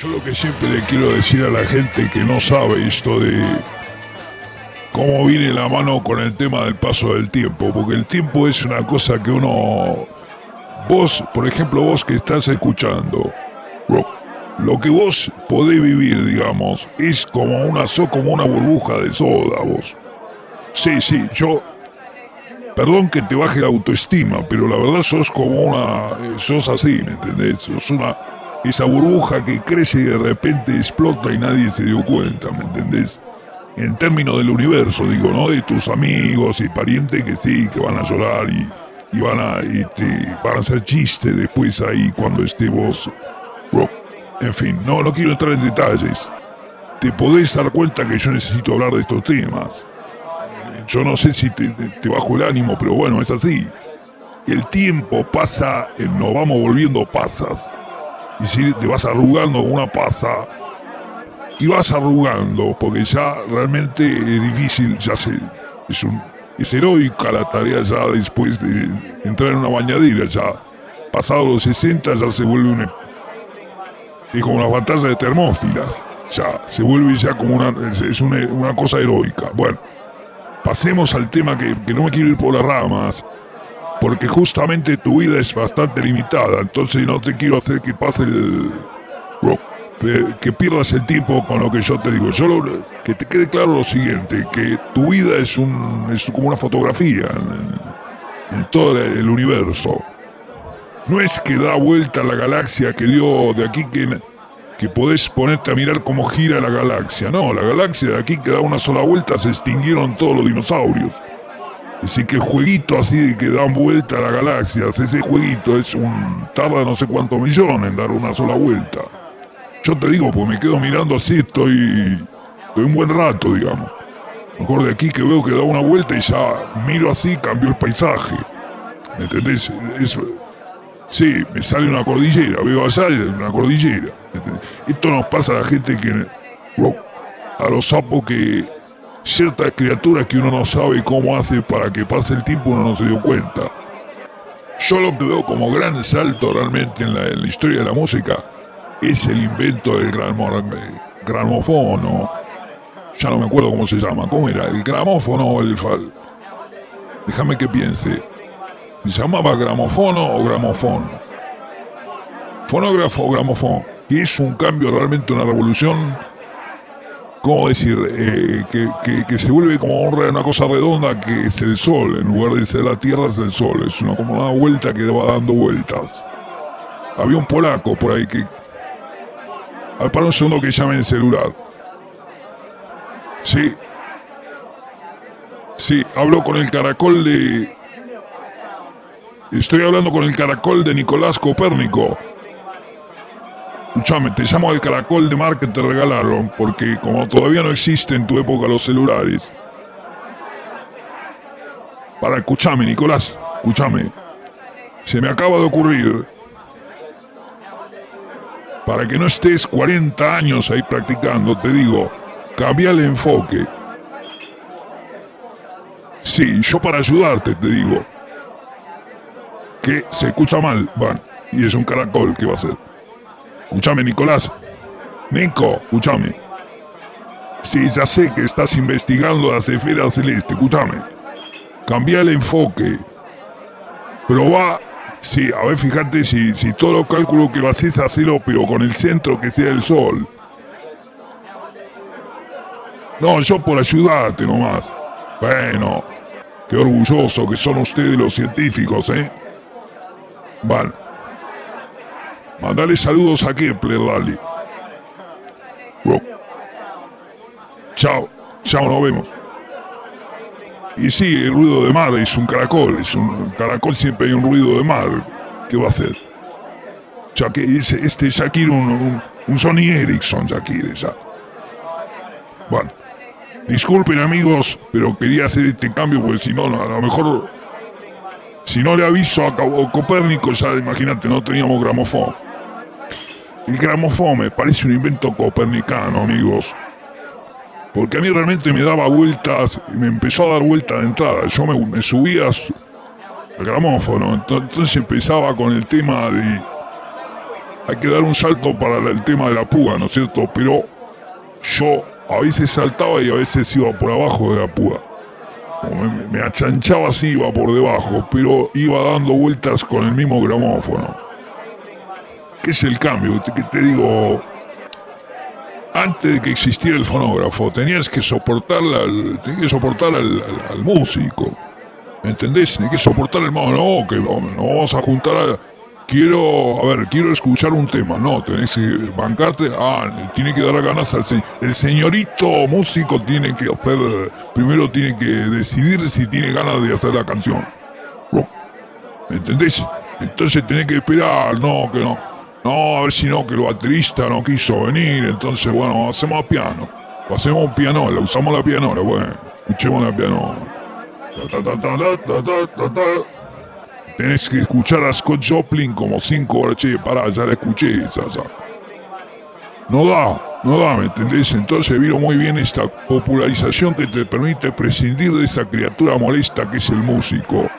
Yo lo que siempre le quiero decir a la gente que no sabe esto de cómo viene la mano con el tema del paso del tiempo, porque el tiempo es una cosa que uno... Vos, por ejemplo, vos que estás escuchando, lo que vos podés vivir, digamos, es como una, como una burbuja de soda, vos. Sí, sí, yo... Perdón que te baje la autoestima, pero la verdad sos como una... Eh, sos así, ¿me entendés? Sos una... Esa burbuja que crece y de repente explota y nadie se dio cuenta, ¿me entendés? En términos del universo, digo, ¿no? De tus amigos y parientes que sí, que van a llorar y, van a, y te, van a hacer chistes después ahí cuando esté vos. En fin, no, no quiero entrar en detalles. Te podés dar cuenta que yo necesito hablar de estos temas. Yo no sé si te, bajo el ánimo, pero bueno, es así. El tiempo pasa, nos vamos volviendo pasas. Y si te vas arrugando una pasa, y vas arrugando, porque ya realmente es difícil, ya sé, es, es heroica la tarea ya después de entrar en una bañadera, ya pasado los 60 ya se vuelve una es como una pantalla de termófilas. Ya, se vuelve ya como una, es una, cosa heroica. Bueno, pasemos al tema que, no me quiero ir por las ramas, porque justamente tu vida es bastante limitada, entonces no te quiero hacer que pase el... que pierdas el tiempo con lo que yo te digo. Solo que te quede claro lo siguiente, que tu vida es, un, como una fotografía en, en todo el universo. No es que da vuelta la galaxia que dio de aquí que, que podés ponerte a mirar cómo gira la galaxia. No, la galaxia de aquí que da una sola vuelta se extinguieron todos los dinosaurios. Así que el jueguito así de que dan vuelta a la galaxia, ese jueguito es un. tarda no sé cuántos millones en dar una sola vuelta. Yo te digo, pues me quedo mirando así, estoy. estoy un buen rato, digamos. Mejor de aquí que veo que da una vuelta y ya miro así, cambio el paisaje. ¿Me entendés? Sí, me sale una cordillera, veo allá una cordillera. Esto nos pasa a la gente que. A los sapos que. Ciertas criaturas que uno no sabe cómo hace para que pase el tiempo, uno no se dio cuenta. Yo lo que veo como gran salto realmente en la, historia de la música es el invento del gramófono. Ya no me acuerdo cómo se llama. ¿Cómo era? ¿El gramófono o el fal? Déjame que piense. Se llamaba gramofono o gramofón. Fonógrafo o gramofón. Y es un cambio, realmente una revolución. ¿Cómo decir? Eh, que, se vuelve como una cosa redonda que es el sol. En lugar de ser la tierra, es el sol. Es una, como una vuelta que va dando vueltas. Había un polaco por ahí que. Al par un segundo que llame en celular. Sí. Sí, habló con el caracol de Estoy hablando con el caracol de Nicolás Copérnico. Escúchame, te llamo al caracol de mar que te regalaron, porque como todavía no existe en tu época los celulares. Para, escúchame, Nicolás, escúchame. Se me acaba de ocurrir. Para que no estés 40 años ahí practicando, te digo, cambia el enfoque. Sí, yo para ayudarte, te digo que se escucha mal. Bueno, y es un caracol, ¿qué va a ser? Escúchame, Nicolás. Nico, escúchame. Sí, ya sé que estás investigando las esferas celeste, escúchame. Cambia el enfoque. Pero va. Sí, a ver, fíjate si, si todo los cálculos que vas a hacerlo, pero con el centro que sea el sol. No, yo por ayudarte nomás. Bueno, qué orgulloso que son ustedes los científicos, ¿eh? Vale. Mandale saludos a Kepler. Chao, chao, nos vemos. Y sí, el ruido de mar es un caracol, es un caracol siempre hay un ruido de mar. ¿Qué va a hacer? Ya que este Shakir un, un, un Sony Ericsson, Shakir, ya. Bueno, disculpen amigos, pero quería hacer este cambio porque si no, a lo mejor si no le aviso a Copérnico, ya imagínate, no teníamos gramofón. El gramofón parece un invento copernicano, amigos. Porque a mí realmente me daba vueltas, y me empezó a dar vueltas de entrada. Yo me, subía al gramófono, entonces empezaba con el tema de hay que dar un salto para el tema de la púa, ¿no es cierto? Pero yo a veces saltaba y a veces iba por abajo de la púa. Me, me, achanchaba así, iba por debajo, pero iba dando vueltas con el mismo gramófono. ¿Qué es el cambio? Que te digo, antes de que existiera el fonógrafo, tenías que soportar, al, tenías que soportar al, músico. ¿Me entendés? Tenías que soportar el modo. No, que no, vamos a juntar a. Quiero, a ver, quiero escuchar un tema. No, tenés que bancarte. Ah, tiene que dar ganas al señor. El señorito músico tiene que hacer. Primero tiene que decidir si tiene ganas de hacer la canción. ¿Me entendés? Entonces tenés que esperar. No, que no. No, a ver si no, que el baterista no quiso venir, entonces bueno, hacemos piano. Hacemos un piano, la usamos la pianola, bueno, escuchemos la piano. Tenés que escuchar a Scott Joplin como cinco horas, che, para, ya la escuché, esa, No da, no da, ¿me entendés? Entonces vino muy bien esta popularización que te permite prescindir de esa criatura molesta que es el músico,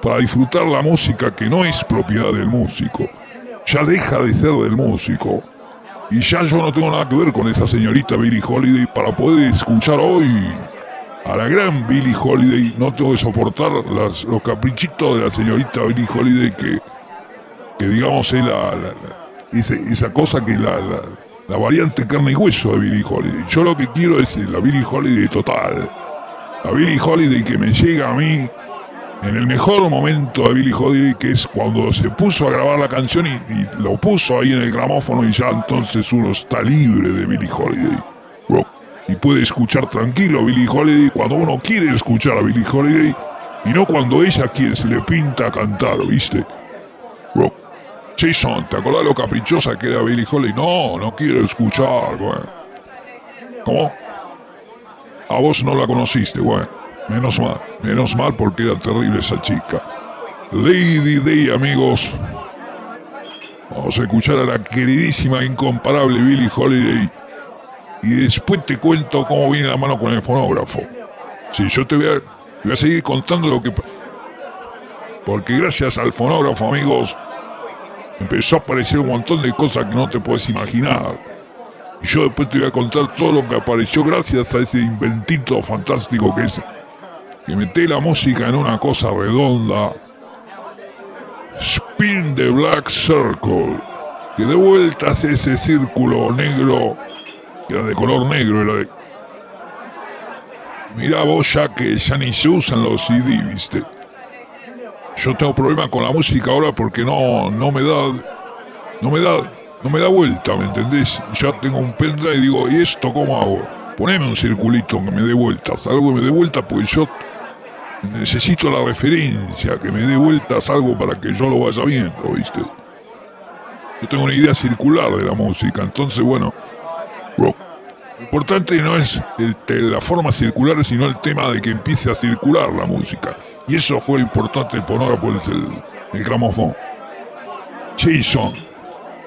para disfrutar la música que no es propiedad del músico ya deja de ser del músico. Y ya yo no tengo nada que ver con esa señorita Billie Holiday para poder escuchar hoy a la gran Billie Holiday. No tengo que soportar los caprichitos de la señorita Billie Holiday que, que digamos es la, esa, cosa que la, la, variante carne y hueso de Billie Holiday. Yo lo que quiero es la Billie Holiday total. La Billie Holiday que me llega a mí en el mejor momento de Billy Holiday, que es cuando se puso a grabar la canción y, lo puso ahí en el gramófono y ya entonces uno está libre de Billy Holiday. Y puede escuchar tranquilo a Billy Holiday cuando uno quiere escuchar a Billy Holiday y no cuando ella quiere, se le pinta cantar, ¿viste? Jason, ¿te acordás lo caprichosa que era Billy Holiday? No, no quiero escuchar, güey. ¿Cómo? A vos no la conociste, güey. Menos mal, menos mal porque era terrible esa chica. Lady Day, amigos. Vamos a escuchar a la queridísima, incomparable Billie Holiday. Y después te cuento cómo viene la mano con el fonógrafo. Si yo te voy, a, voy a seguir contando lo que... Porque gracias al fonógrafo, amigos, empezó a aparecer un montón de cosas que no te puedes imaginar. Y yo después te voy a contar todo lo que apareció gracias a ese inventito fantástico que es que mete la música en una cosa redonda. Spin the Black Circle, que de vueltas ese círculo negro, que era de color negro, era de... Mira vos ya que ya ni se usan los CD, viste. Yo tengo problema con la música ahora porque no, no me da, no me da, no me da vuelta, ¿me entendés? Ya tengo un pendrive y digo, ¿y esto cómo hago? Poneme un circulito que me dé vueltas, algo que me dé vuelta, pues yo Necesito la referencia, que me dé vueltas algo para que yo lo vaya viendo, ¿viste? Yo tengo una idea circular de la música, entonces bueno, lo importante no es la forma circular, sino el tema de que empiece a circular la música. Y eso fue lo importante del fonógrafo, el, el gramofón. Jason,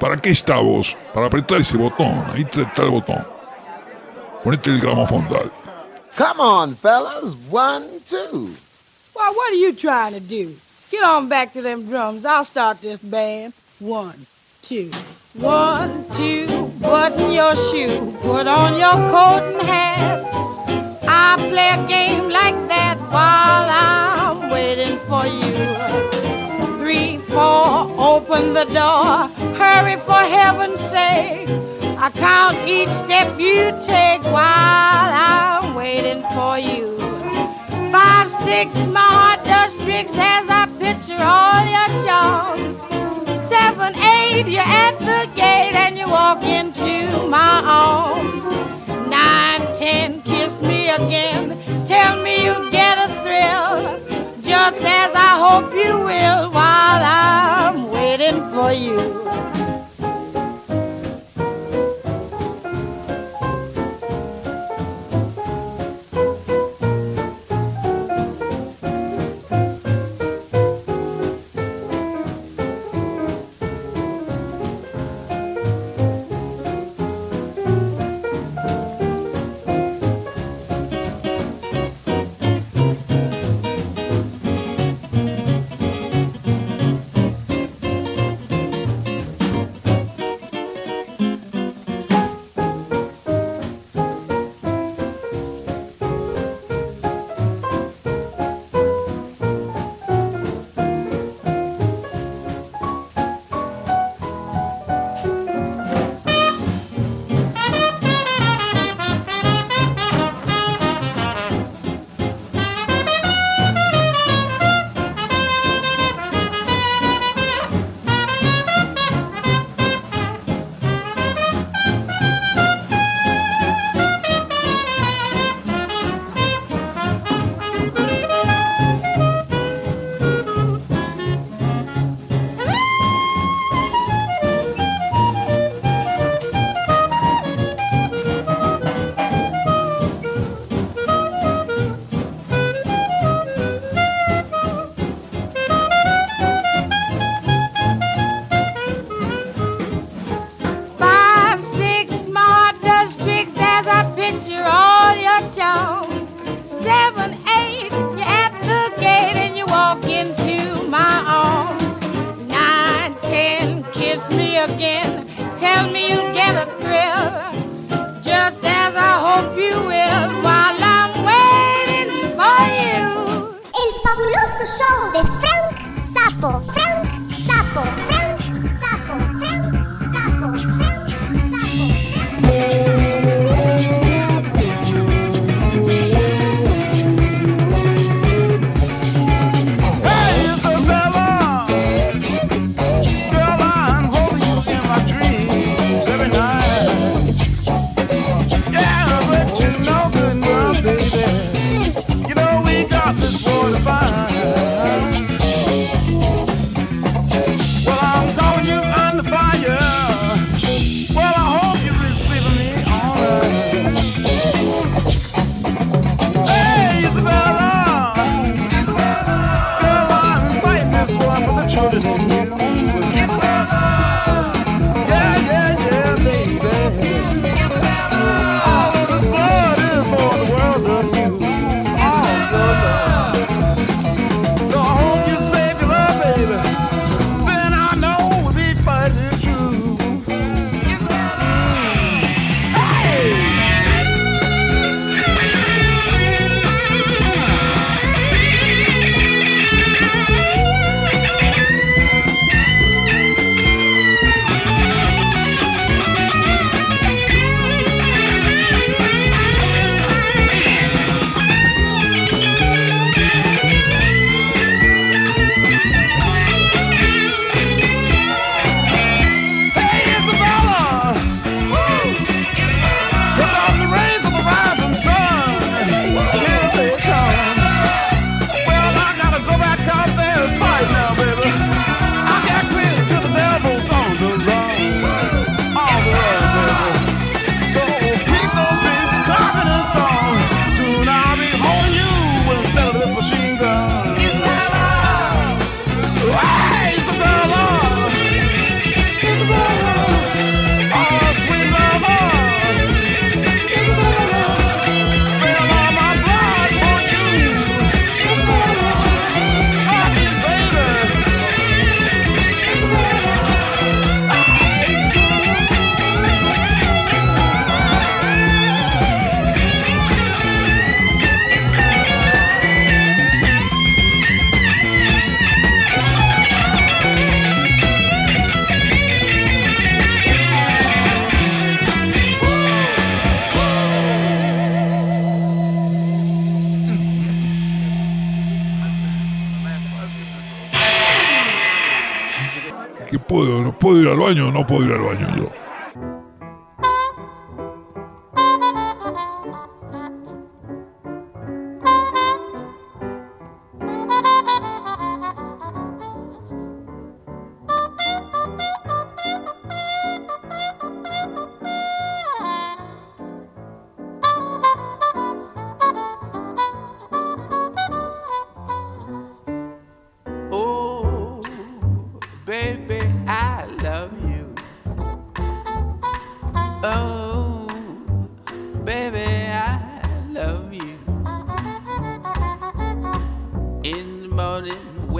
¿para qué está vos? Para apretar ese botón, ahí está el botón. Ponete el gramofón, dale. Come on, fellas. One, two. Why, what are you trying to do? Get on back to them drums. I'll start this band. One, two. One, two. Button your shoe. Put on your coat and hat. I play a game like that while I'm waiting for you. Three, four. Open the door. Hurry for heaven's sake. I count each step you take while I'm waiting for you. Five, six, my heart does tricks as I picture all your charms. Seven, eight, you're at the gate and you walk into my arms. Nine, ten, kiss me again. Tell me you get a thrill. Just as I hope you will while I'm waiting for you. show de Frank Sapo. Frank Sapo. Frank ¿Qué puedo? ¿No puedo ir al baño? No puedo ir al baño yo.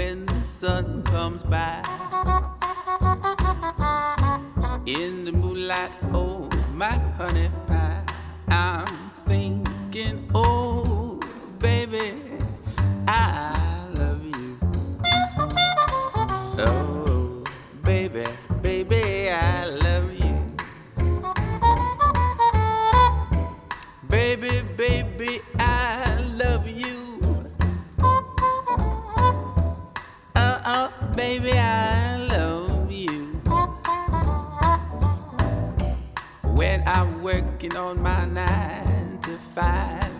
when the sun comes by. In the moonlight, oh, my honey pie, I'm thinking, oh. working on my nine to five.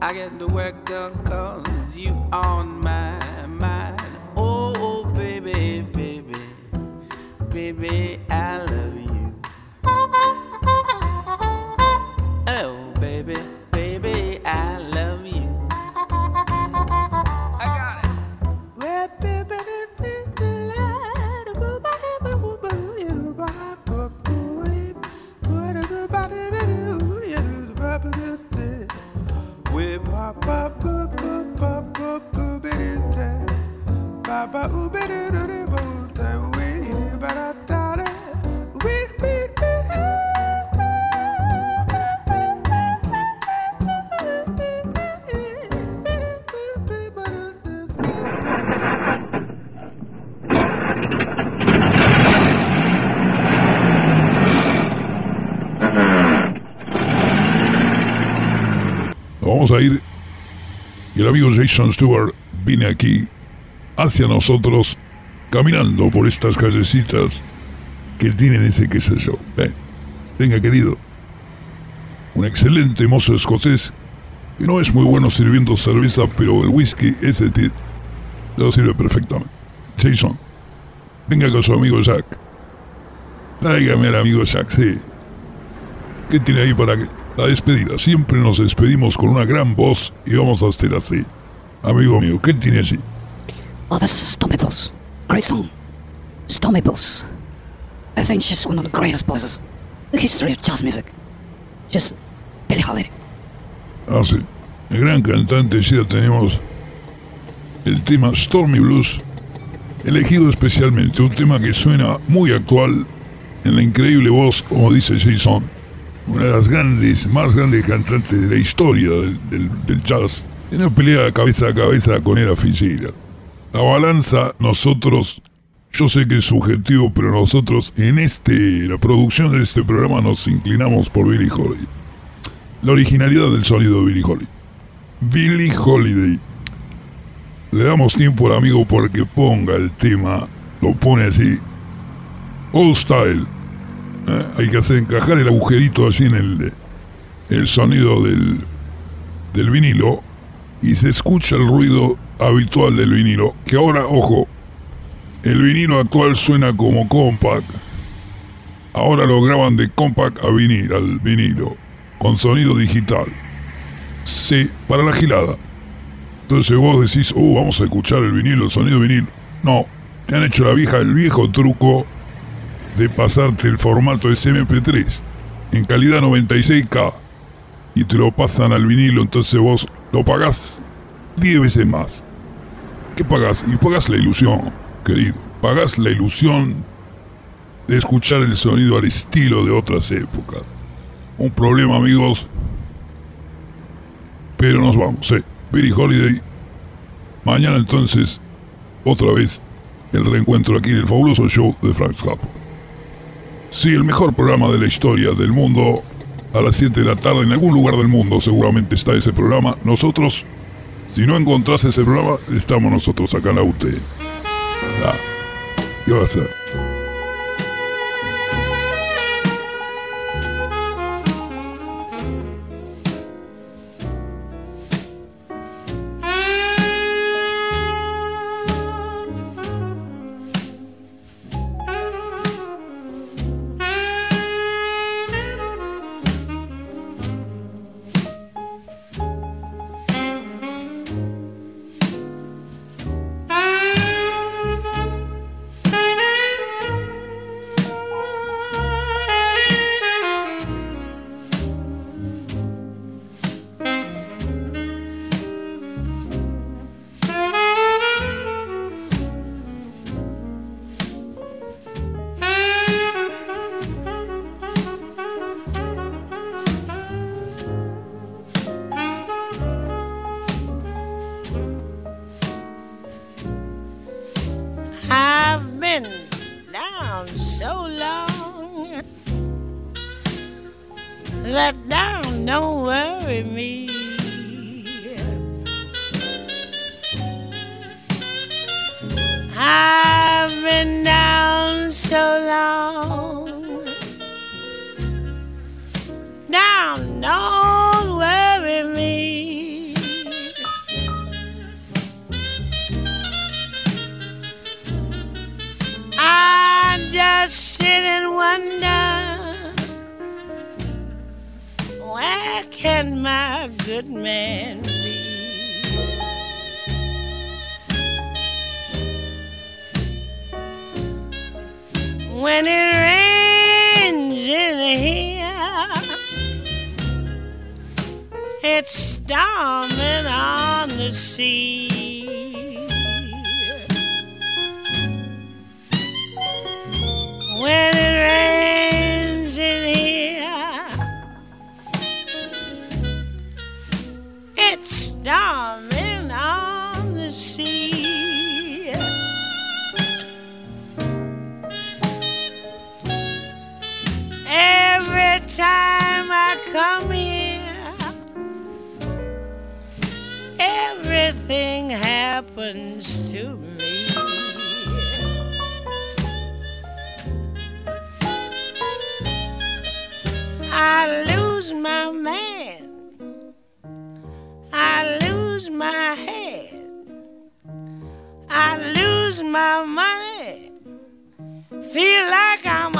I get the work done cause you on my mind. Oh, baby, baby, baby, vamos a ir. Y el amigo Jason Stewart viene aquí. Hacia nosotros caminando por estas callecitas que tienen ese qué sé yo. Eh, Venga querido, un excelente mozo escocés que no es muy bueno sirviendo cerveza, pero el whisky ese lo sirve perfectamente. Jason, venga con su amigo Jack. Tráigame al amigo Jack, sí. ¿Qué tiene ahí para la despedida? Siempre nos despedimos con una gran voz y vamos a hacer así. Amigo mío, ¿qué tiene allí? Oh, this is Stormy Blues. Great song. Stormy Blues. I think she's one of the greatest voices in the history of jazz music. She's Billie Holiday. Ah, sí. El gran cantante, sí, tenemos. El tema Stormy Blues, elegido especialmente, un tema que suena muy actual en la increíble voz, como dice Jason, una de las grandes, más grandes cantantes de la historia del, del- del jazz. Tiene pelea cabeza a cabeza con Era Fitzgerald. La balanza, nosotros, yo sé que es subjetivo, pero nosotros en este, la producción de este programa nos inclinamos por Billie Holiday. La originalidad del sonido de Billie Holiday. Billie Holiday. Le damos tiempo al amigo porque ponga el tema, lo pone así, old style. ¿eh? Hay que hacer encajar el agujerito así en el, el sonido del, del vinilo y se escucha el ruido habitual del vinilo. Que ahora, ojo, el vinilo actual suena como compact. Ahora lo graban de compact a vinil, al vinilo, con sonido digital. Sí, para la gilada. Entonces vos decís, uh, vamos a escuchar el vinilo, el sonido vinil. No, te han hecho la vieja, el viejo truco de pasarte el formato de MP3 en calidad 96K y te lo pasan al vinilo, entonces vos lo pagás 10 veces más. ¿Qué pagás? Y pagás la ilusión, querido. Pagás la ilusión de escuchar el sonido al estilo de otras épocas. Un problema, amigos. Pero nos vamos, eh. Billie Holiday. Mañana entonces, otra vez, el reencuentro aquí en el fabuloso show de Frank Zappa. Sí, el mejor programa de la historia del mundo. A las 7 de la tarde, en algún lugar del mundo seguramente está ese programa. Nosotros, si no encontrás ese programa, estamos nosotros acá en la UT. Ah, ¿Qué va a hacer? Good man be? When it rains in here, it's storming on the sea. when storming on the sea. Every time I come here, everything happens to me. I lose my mind. Lose my head. I lose my money. Feel like I'm